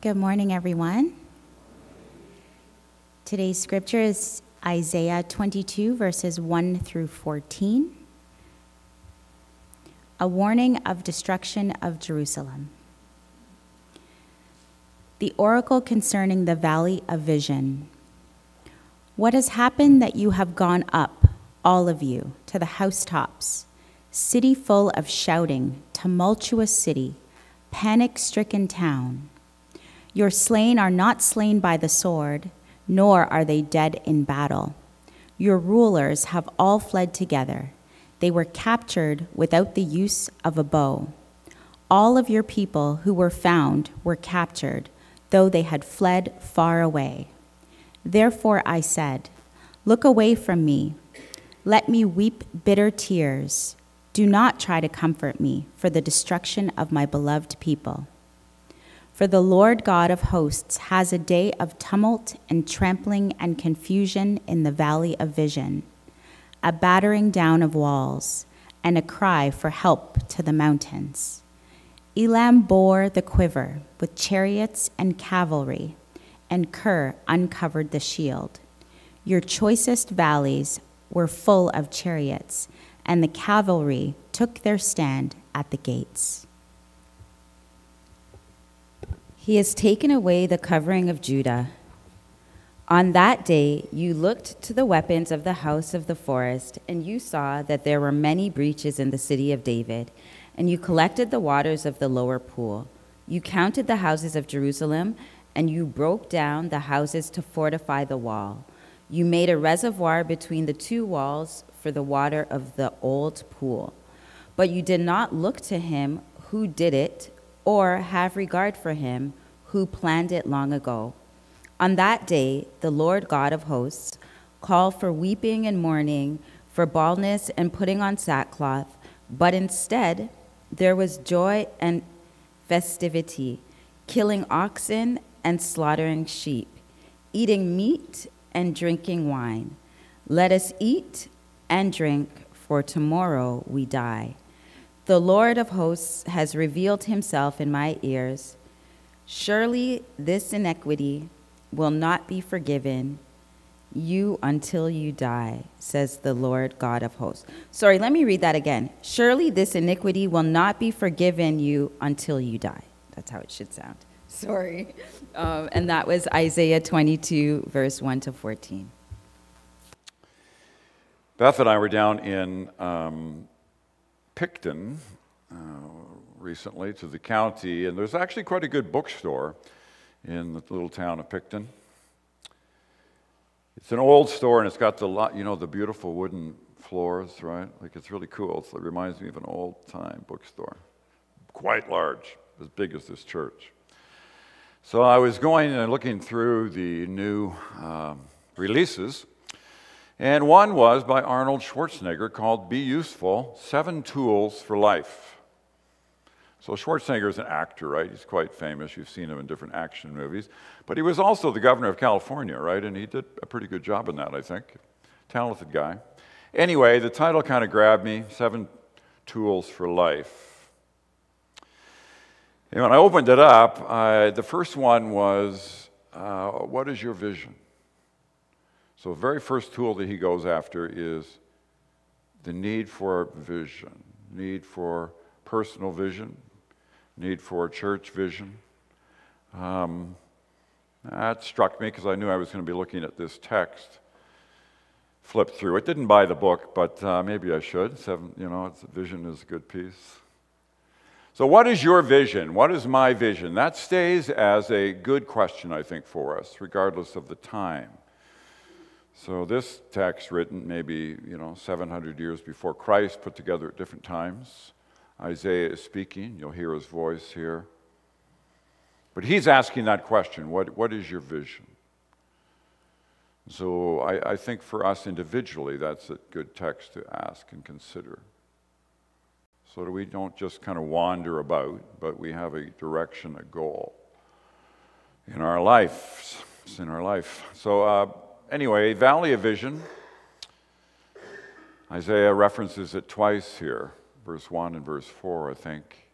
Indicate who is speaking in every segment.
Speaker 1: Good morning, everyone. Today's scripture is Isaiah 22, verses 1 through 14. A warning of destruction of Jerusalem. The oracle concerning the valley of vision. What has happened that you have gone up, all of you, to the housetops, city full of shouting, tumultuous city, panic stricken town? Your slain are not slain by the sword, nor are they dead in battle. Your rulers have all fled together. They were captured without the use of a bow. All of your people who were found were captured, though they had fled far away. Therefore I said, Look away from me. Let me weep bitter tears. Do not try to comfort me for the destruction of my beloved people. For the Lord God of hosts has a day of tumult and trampling and confusion in the valley of vision, a battering down of walls, and a cry for help to the mountains. Elam bore the quiver with chariots and cavalry, and Kir uncovered the shield. Your choicest valleys were full of chariots, and the cavalry took their stand at the gates. He has taken away the covering of Judah. On that day, you looked to the weapons of the house of the forest, and you saw that there were many breaches in the city of David, and you collected the waters of the lower pool. You counted the houses of Jerusalem, and you broke down the houses to fortify the wall. You made a reservoir between the two walls for the water of the old pool. But you did not look to him who did it or have regard for him who planned it long ago. On that day, the Lord God of hosts called for weeping and mourning, for baldness and putting on sackcloth, but instead there was joy and festivity, killing oxen and slaughtering sheep, eating meat and drinking wine. Let us eat and drink, for tomorrow we die. The Lord of hosts has revealed himself in my ears. Surely this iniquity will not be forgiven you until you die, says the Lord God of hosts. Sorry, let me read that again. Surely this iniquity will not be forgiven you until you die. That's how it should sound. Sorry. Um, and that was Isaiah 22, verse 1 to 14.
Speaker 2: Beth and I were down in um, Picton uh, recently to the county, and there's actually quite a good bookstore in the little town of Picton. It's an old store, and it's got the lot, you know, the beautiful wooden floors, right? Like it's really cool. So it reminds me of an old time bookstore, quite large, as big as this church. So I was going and looking through the new um, releases and one was by Arnold Schwarzenegger called Be Useful Seven Tools for Life. So Schwarzenegger is an actor, right? He's quite famous. You've seen him in different action movies. But he was also the governor of California, right? And he did a pretty good job in that, I think. Talented guy. Anyway, the title kind of grabbed me Seven Tools for Life. And when I opened it up, I, the first one was uh, What is your vision? So, the very first tool that he goes after is the need for vision, need for personal vision, need for church vision. Um, that struck me because I knew I was going to be looking at this text. Flipped through it. Didn't buy the book, but uh, maybe I should. Seven, you know, vision is a good piece. So, what is your vision? What is my vision? That stays as a good question, I think, for us, regardless of the time. So this text written maybe, you know, 700 years before Christ, put together at different times. Isaiah is speaking. You'll hear his voice here. But he's asking that question what, what is your vision? So I, I think for us individually, that's a good text to ask and consider. So that we don't just kind of wander about, but we have a direction, a goal in our life. In our life. So, uh, anyway, Valley of Vision. Isaiah references it twice here, verse 1 and verse 4, I think.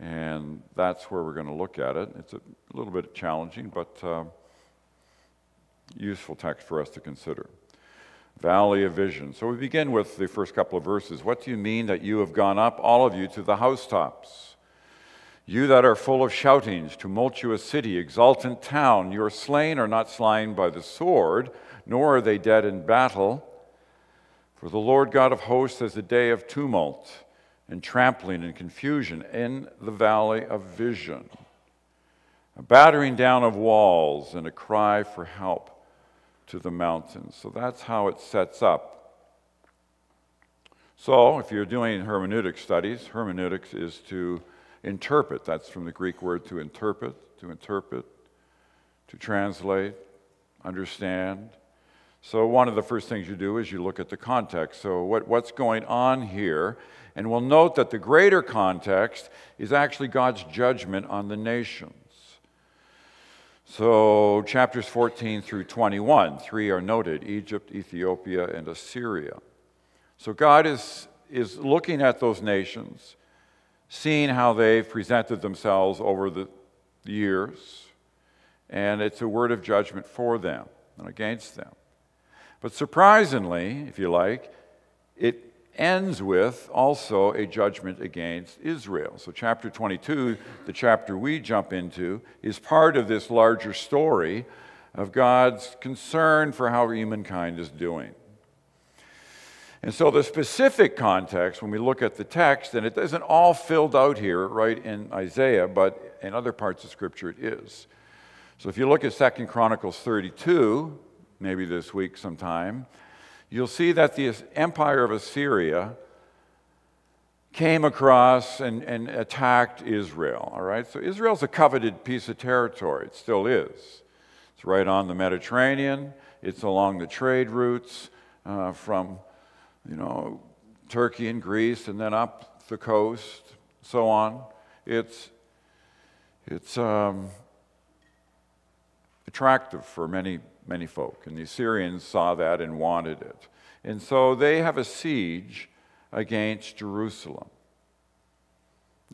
Speaker 2: And that's where we're going to look at it. It's a little bit challenging, but uh, useful text for us to consider. Valley of Vision. So we begin with the first couple of verses. What do you mean that you have gone up, all of you, to the housetops? You that are full of shoutings, tumultuous city, exultant town, your slain are not slain by the sword, nor are they dead in battle. For the Lord God of hosts has a day of tumult and trampling and confusion in the valley of vision, a battering down of walls and a cry for help to the mountains. So that's how it sets up. So, if you're doing hermeneutic studies, hermeneutics is to interpret. That's from the Greek word to interpret, to interpret, to translate, understand. So, one of the first things you do is you look at the context. So, what, what's going on here? And we'll note that the greater context is actually God's judgment on the nations. So, chapters 14 through 21, three are noted Egypt, Ethiopia, and Assyria. So, God is, is looking at those nations, seeing how they've presented themselves over the years, and it's a word of judgment for them and against them. But surprisingly, if you like, it ends with also a judgment against Israel. So, chapter 22, the chapter we jump into, is part of this larger story of God's concern for how humankind is doing. And so, the specific context, when we look at the text, and it isn't all filled out here, right, in Isaiah, but in other parts of Scripture it is. So, if you look at Second Chronicles 32, maybe this week sometime, you'll see that the empire of Assyria came across and, and attacked Israel. All right, so Israel's a coveted piece of territory. It still is. It's right on the Mediterranean. It's along the trade routes uh, from, you know, Turkey and Greece, and then up the coast, so on. It's it's um, attractive for many many folk. And the Assyrians saw that and wanted it. And so they have a siege against Jerusalem.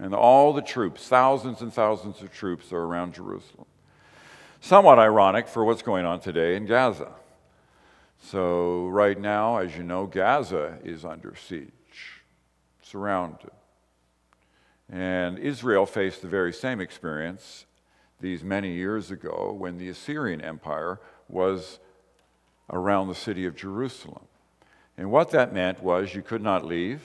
Speaker 2: And all the troops, thousands and thousands of troops, are around Jerusalem. Somewhat ironic for what's going on today in Gaza. So, right now, as you know, Gaza is under siege, surrounded. And Israel faced the very same experience these many years ago when the Assyrian Empire was around the city of Jerusalem. And what that meant was you could not leave.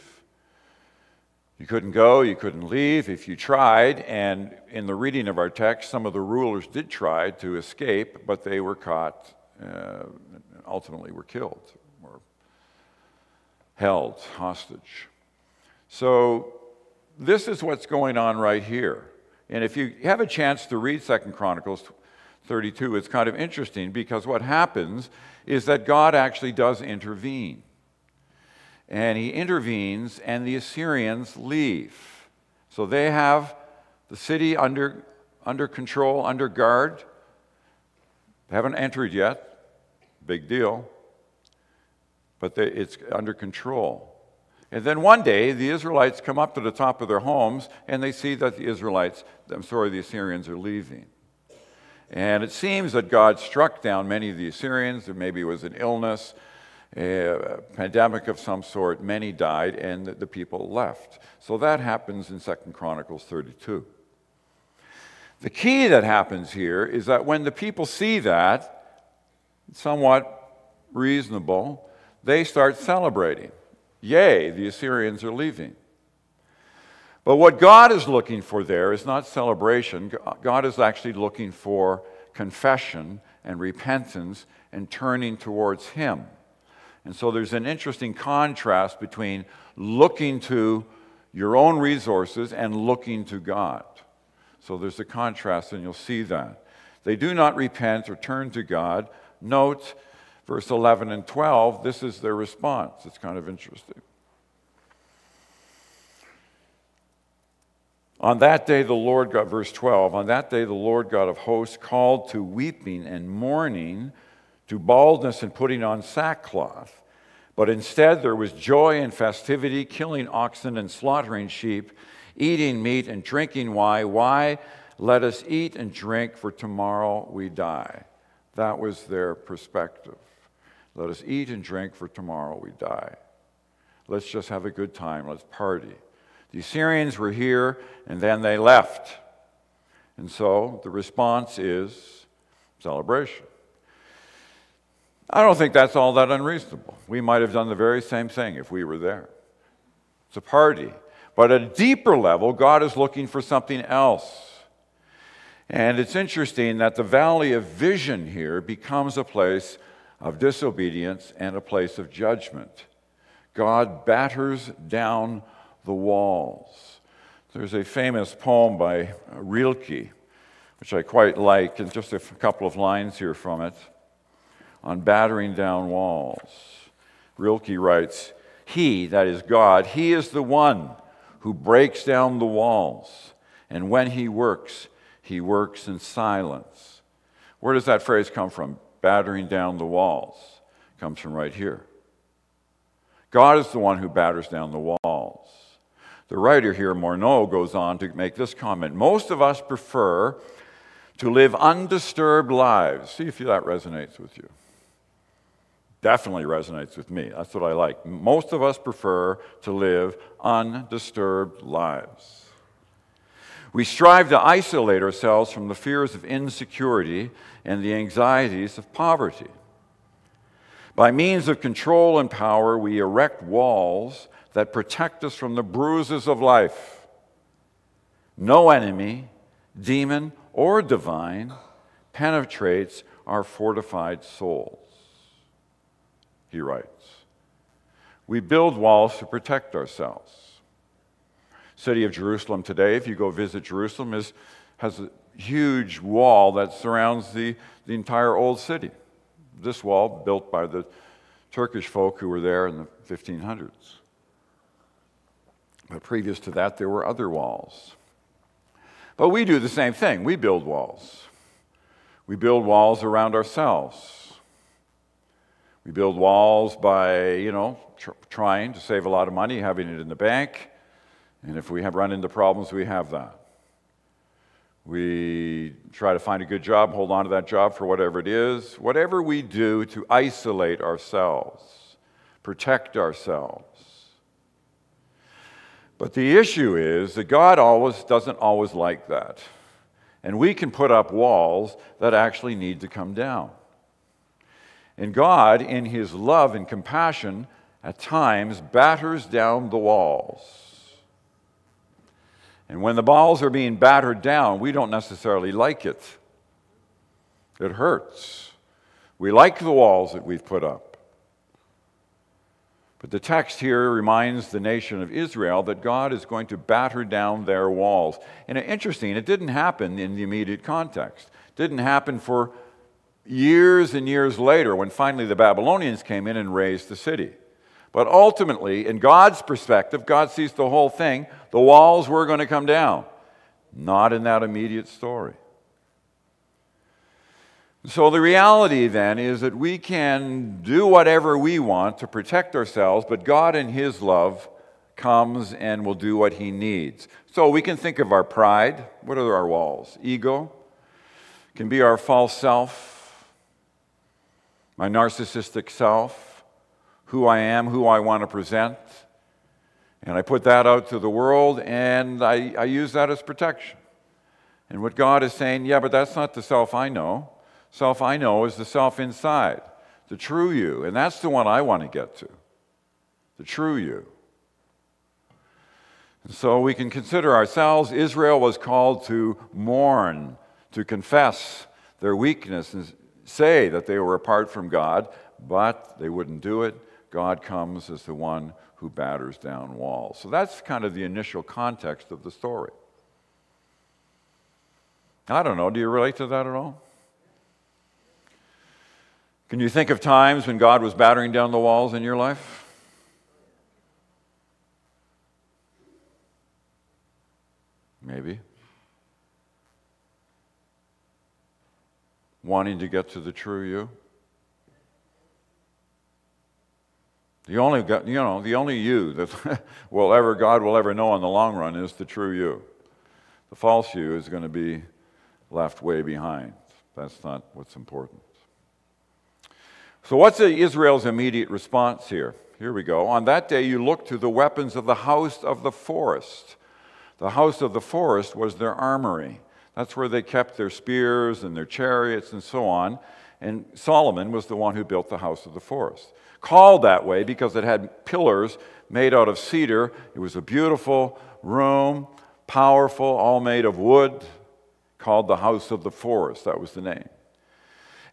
Speaker 2: You couldn't go, you couldn't leave if you tried. And in the reading of our text, some of the rulers did try to escape, but they were caught, uh, ultimately were killed or held hostage. So, this is what's going on right here. And if you have a chance to read Second Chronicles 32, it's kind of interesting because what happens is that God actually does intervene. And he intervenes, and the Assyrians leave. So they have the city under, under control, under guard. They haven't entered yet. Big deal. But they, it's under control. And then one day, the Israelites come up to the top of their homes and they see that the Israelites, I'm sorry, the Assyrians are leaving. And it seems that God struck down many of the Assyrians. There maybe was an illness, a pandemic of some sort. Many died, and the people left. So that happens in Second Chronicles 32. The key that happens here is that when the people see that, somewhat reasonable, they start celebrating. Yay, the Assyrians are leaving. But what God is looking for there is not celebration. God is actually looking for confession and repentance and turning towards Him. And so there's an interesting contrast between looking to your own resources and looking to God. So there's a contrast, and you'll see that. They do not repent or turn to God. Note verse 11 and 12, this is their response. It's kind of interesting. On that day, the Lord God, verse 12, on that day, the Lord God of hosts called to weeping and mourning, to baldness and putting on sackcloth. But instead, there was joy and festivity, killing oxen and slaughtering sheep eating meat and drinking wine. Why? Let us eat and drink, for tomorrow we die. That was their perspective. Let us eat and drink, for tomorrow we die. Let's just have a good time. Let's party. The Assyrians were here, and then they left. And so the response is celebration. I don't think that's all that unreasonable. We might have done the very same thing if we were there. It's a party. But at a deeper level, God is looking for something else. And it's interesting that the valley of vision here becomes a place of disobedience and a place of judgment. God batters down the walls. There's a famous poem by Rilke, which I quite like, and just a couple of lines here from it on battering down walls. Rilke writes, He, that is God, He is the one who breaks down the walls, and when He works, He works in silence. Where does that phrase come from? Battering down the walls. It comes from right here. God is the one who batters down the walls. The writer here, Morneau, goes on to make this comment Most of us prefer to live undisturbed lives. See if that resonates with you. Definitely resonates with me. That's what I like. Most of us prefer to live undisturbed lives. We strive to isolate ourselves from the fears of insecurity and the anxieties of poverty. By means of control and power, we erect walls that protect us from the bruises of life. No enemy, demon, or divine penetrates our fortified souls. He writes. We build walls to protect ourselves. City of Jerusalem today, if you go visit Jerusalem, is, has a huge wall that surrounds the, the entire old city. This wall, built by the Turkish folk who were there in the 1500s. But previous to that, there were other walls. But we do the same thing. We build walls. We build walls around ourselves. We build walls by, you know, tr- trying to save a lot of money, having it in the bank. And if we have run into problems, we have that. We try to find a good job, hold on to that job for whatever it is. Whatever we do to isolate ourselves, protect ourselves. But the issue is that God always doesn't always like that. And we can put up walls that actually need to come down. And God, in His love and compassion, at times batters down the walls. And when the walls are being battered down, we don't necessarily like it. It hurts. We like the walls that we've put up. But the text here reminds the nation of Israel that God is going to batter down their walls. And interesting, it didn't happen in the immediate context. It didn't happen for years and years later when finally the Babylonians came in and razed the city. But ultimately, in God's perspective, God sees the whole thing. The walls were going to come down, not in that immediate story. So the reality then is that we can do whatever we want to protect ourselves, but God in His love comes and will do what He needs. So we can think of our pride. What are our walls? Ego can be our false self, my narcissistic self, who I am, who I want to present. And I put that out to the world and I, I use that as protection. And what God is saying, yeah, but that's not the self I know. Self I know is the self inside, the true you. And that's the one I want to get to the true you. And so we can consider ourselves, Israel was called to mourn, to confess their weakness and say that they were apart from God, but they wouldn't do it. God comes as the one who batters down walls. So that's kind of the initial context of the story. I don't know, do you relate to that at all? Can you think of times when God was battering down the walls in your life? Maybe. Wanting to get to the true you? The only, you know, the only you that will ever, God will ever know in the long run is the true you. The false you is going to be left way behind. That's not what's important. So, what's Israel's immediate response here? Here we go. On that day, you looked to the weapons of the house of the forest. The house of the forest was their armory. That's where they kept their spears and their chariots and so on. And Solomon was the one who built the house of the forest. Called that way because it had pillars made out of cedar. It was a beautiful room, powerful, all made of wood, called the house of the forest. That was the name.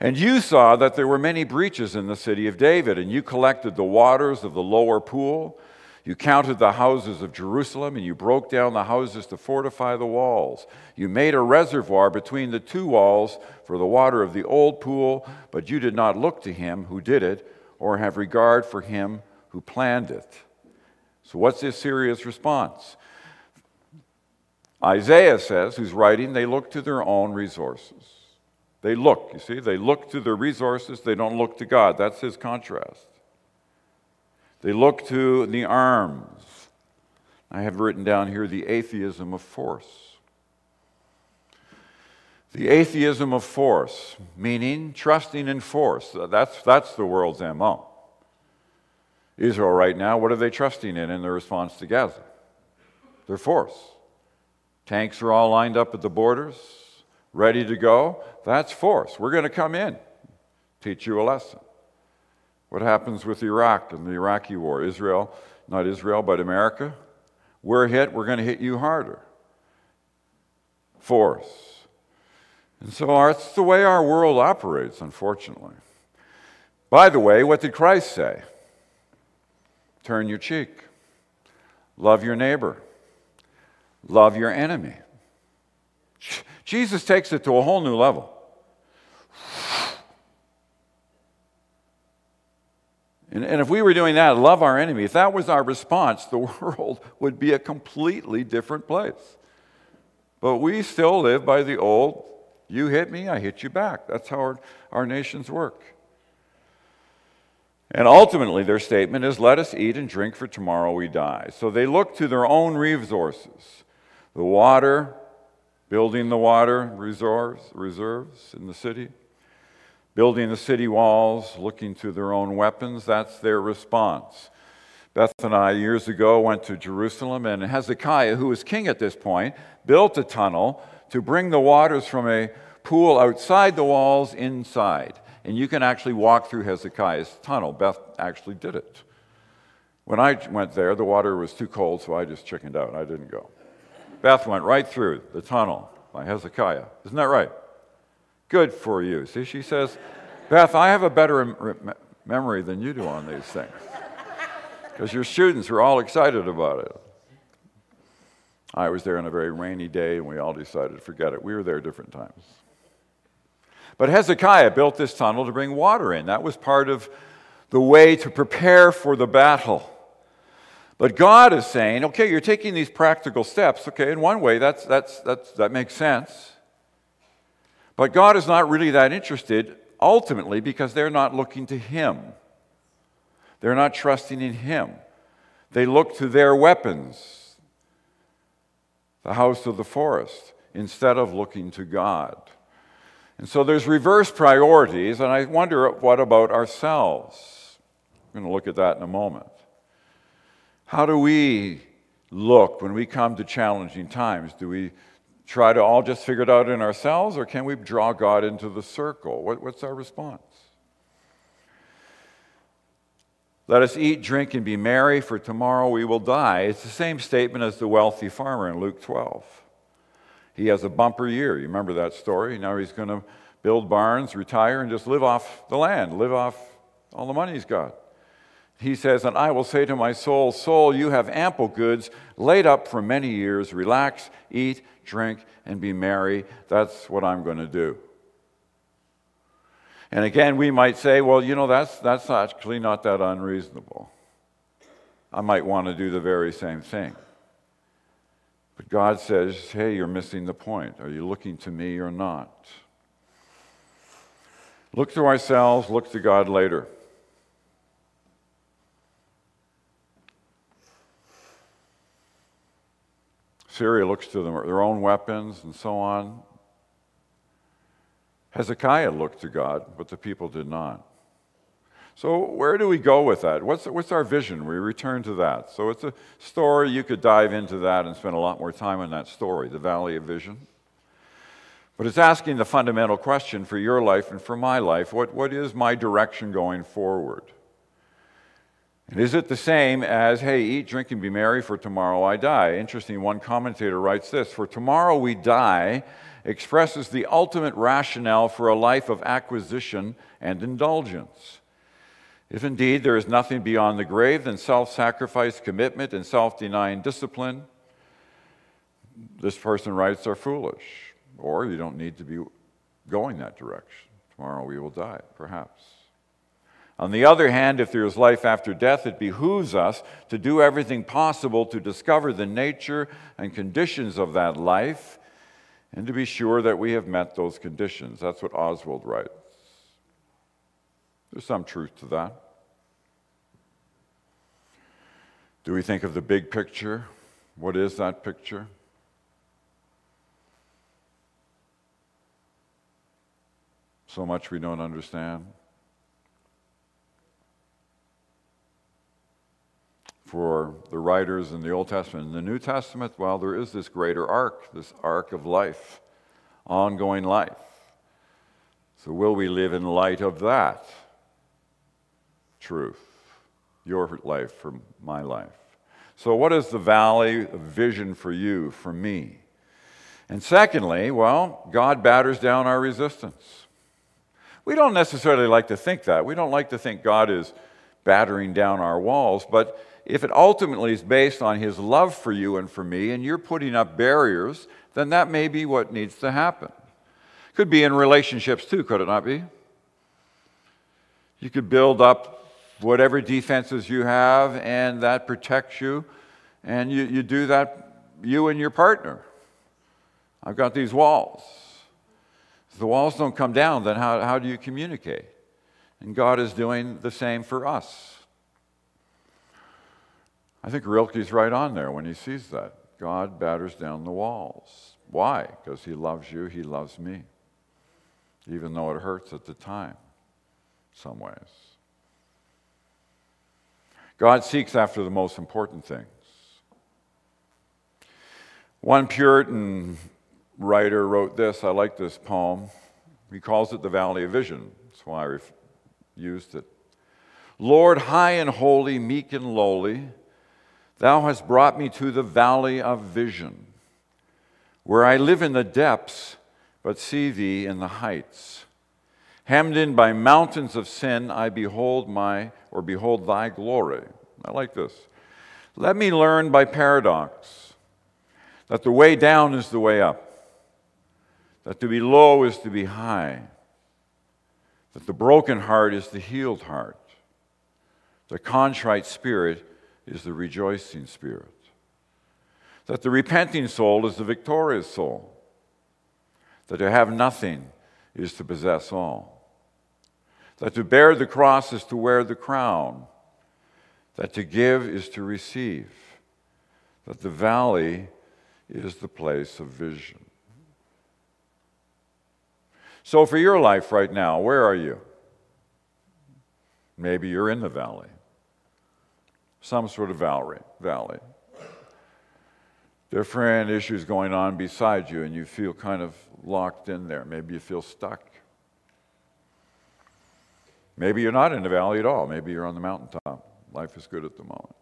Speaker 2: And you saw that there were many breaches in the city of David, and you collected the waters of the lower pool. You counted the houses of Jerusalem, and you broke down the houses to fortify the walls. You made a reservoir between the two walls for the water of the old pool, but you did not look to him who did it, or have regard for him who planned it. So, what's Assyria's response? Isaiah says, who's writing, they look to their own resources. They look, you see, they look to their resources, they don't look to God. That's his contrast. They look to the arms. I have written down here the atheism of force. The atheism of force, meaning trusting in force. Uh, that's, that's the world's MO. Israel, right now, what are they trusting in in their response to Gaza? Their force. Tanks are all lined up at the borders ready to go, that's force. We're going to come in, teach you a lesson. What happens with Iraq and the Iraqi war? Israel, not Israel, but America. We're hit, we're going to hit you harder. Force. And so that's the way our world operates, unfortunately. By the way, what did Christ say? Turn your cheek. Love your neighbor. Love your enemy. Jesus takes it to a whole new level. And, and if we were doing that, love our enemy, if that was our response, the world would be a completely different place. But we still live by the old you hit me, I hit you back. That's how our, our nations work. And ultimately, their statement is let us eat and drink, for tomorrow we die. So they look to their own resources the water, building the water reserves, reserves in the city, building the city walls, looking to their own weapons. That's their response. Beth and I, years ago, went to Jerusalem, and Hezekiah, who was king at this point, built a tunnel to bring the waters from a pool outside the walls inside. And you can actually walk through Hezekiah's tunnel. Beth actually did it. When I went there, the water was too cold, so I just chickened out. I didn't go. Beth went right through the tunnel by Hezekiah. Isn't that right? Good for you. See, she says, Beth, I have a better memory than you do on these things. Because your students were all excited about it. I was there on a very rainy day, and we all decided to forget it. We were there different times. But Hezekiah built this tunnel to bring water in. That was part of the way to prepare for the battle. But God is saying, okay, you're taking these practical steps. Okay, in one way, that's, that's, that's, that makes sense. But God is not really that interested ultimately because they're not looking to Him. They're not trusting in Him. They look to their weapons, the house of the forest, instead of looking to God. And so there's reverse priorities, and I wonder what about ourselves? I'm going to look at that in a moment. How do we look when we come to challenging times? Do we try to all just figure it out in ourselves, or can we draw God into the circle? What, what's our response? Let us eat, drink, and be merry, for tomorrow we will die. It's the same statement as the wealthy farmer in Luke 12. He has a bumper year. You remember that story? Now he's going to build barns, retire, and just live off the land, live off all the money he's got he says, And I will say to my soul, Soul, you have ample goods laid up for many years. Relax, eat, drink, and be merry. That's what I'm going to do. And again, we might say, well, you know, that's, that's actually not that unreasonable. I might want to do the very same thing. But God says, hey, you're missing the point. Are you looking to me or not? Look to ourselves, look to God later. Syria looks to them, their own weapons and so on. Hezekiah looked to God, but the people did not. So, where do we go with that? What's, what's our vision? We return to that. So, it's a story. You could dive into that and spend a lot more time on that story, the Valley of Vision. But it's asking the fundamental question for your life and for my life what, what is my direction going forward? And is it the same as, hey, eat, drink, and be merry, for tomorrow I die? Interesting, one commentator writes this For tomorrow we die expresses the ultimate rationale for a life of acquisition and indulgence. If indeed there is nothing beyond the grave than self sacrifice, commitment, and self denying discipline, this person writes are foolish, or you don't need to be going that direction. Tomorrow we will die, perhaps. On the other hand, if there is life after death, it behooves us to do everything possible to discover the nature and conditions of that life and to be sure that we have met those conditions. That's what Oswalt writes. There's some truth to that. Do we think of the big picture? What is that picture? So much we don't understand. For the writers in the Old Testament. In the New Testament, well, there is this greater arc, this arc of life, ongoing life. So, will we live in light of that truth? Your life for my life. So, what is the valley of vision for you, for me? And secondly, well, God batters down our resistance. We don't necessarily like to think that. We don't like to think God is battering down our walls, but if it ultimately is based on his love for you and for me, and you're putting up barriers, then that may be what needs to happen. Could be in relationships too, could it not be? You could build up whatever defenses you have, and that protects you, and you, you do that, you and your partner. I've got these walls. If the walls don't come down, then how, how do you communicate? And God is doing the same for us. I think Rilke's right on there when he sees that. God batters down the walls. Why? Because he loves you, he loves me, even though it hurts at the time, some ways. God seeks after the most important things. One Puritan writer wrote this. I like this poem. He calls it the Valley of Vision. That's why I used it. Lord, high and holy, meek and lowly, Thou hast brought me to the valley of vision, where I live in the depths, but see thee in the heights. Hemmed in by mountains of sin, I behold my, or behold thy glory. I like this. Let me learn by paradox that the way down is the way up, that to be low is to be high, that the broken heart is the healed heart, the contrite spirit is the rejoicing spirit. That the repenting soul is the victorious soul. That to have nothing is to possess all. That to bear the cross is to wear the crown. That to give is to receive. That the valley is the place of vision. So, for your life right now, where are you? Maybe you're in the valley some sort of valley. valley. Different issues going on beside you, and you feel kind of locked in there. Maybe you feel stuck. Maybe you're not in the valley at all. Maybe you're on the mountaintop. Life is good at the moment.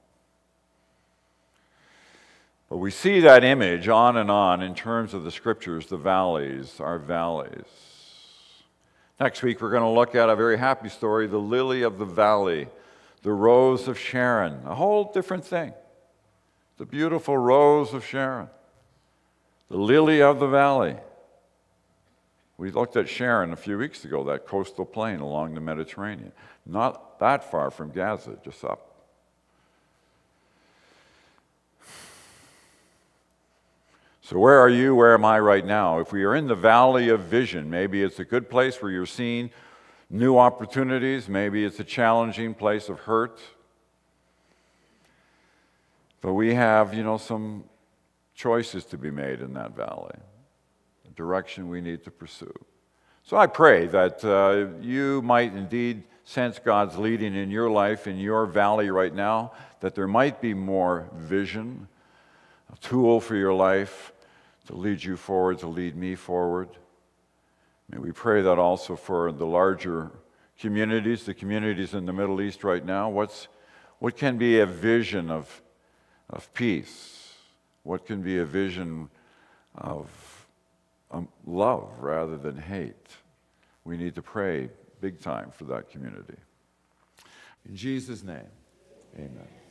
Speaker 2: But we see that image on and on in terms of the scriptures, the valleys, our valleys. Next week, we're going to look at a very happy story, the lily of the valley the rose of Sharon, a whole different thing. The beautiful rose of Sharon, the lily of the valley. We looked at Sharon a few weeks ago, that coastal plain along the Mediterranean. Not that far from Gaza, just up. So, where are you? Where am I right now? If we are in the valley of vision, maybe it's a good place where you're seeing new opportunities. Maybe it's a challenging place of hurt. But we have, you know, some choices to be made in that valley, the direction we need to pursue. So I pray that uh, you might indeed sense God's leading in your life, in your valley right now, that there might be more vision, a tool for your life to lead you forward, to lead me forward. May we pray that also for the larger communities, the communities in the Middle East right now. What's, what can be a vision of, of peace? What can be a vision of um, love rather than hate? We need to pray big time for that community. In Jesus' name, amen.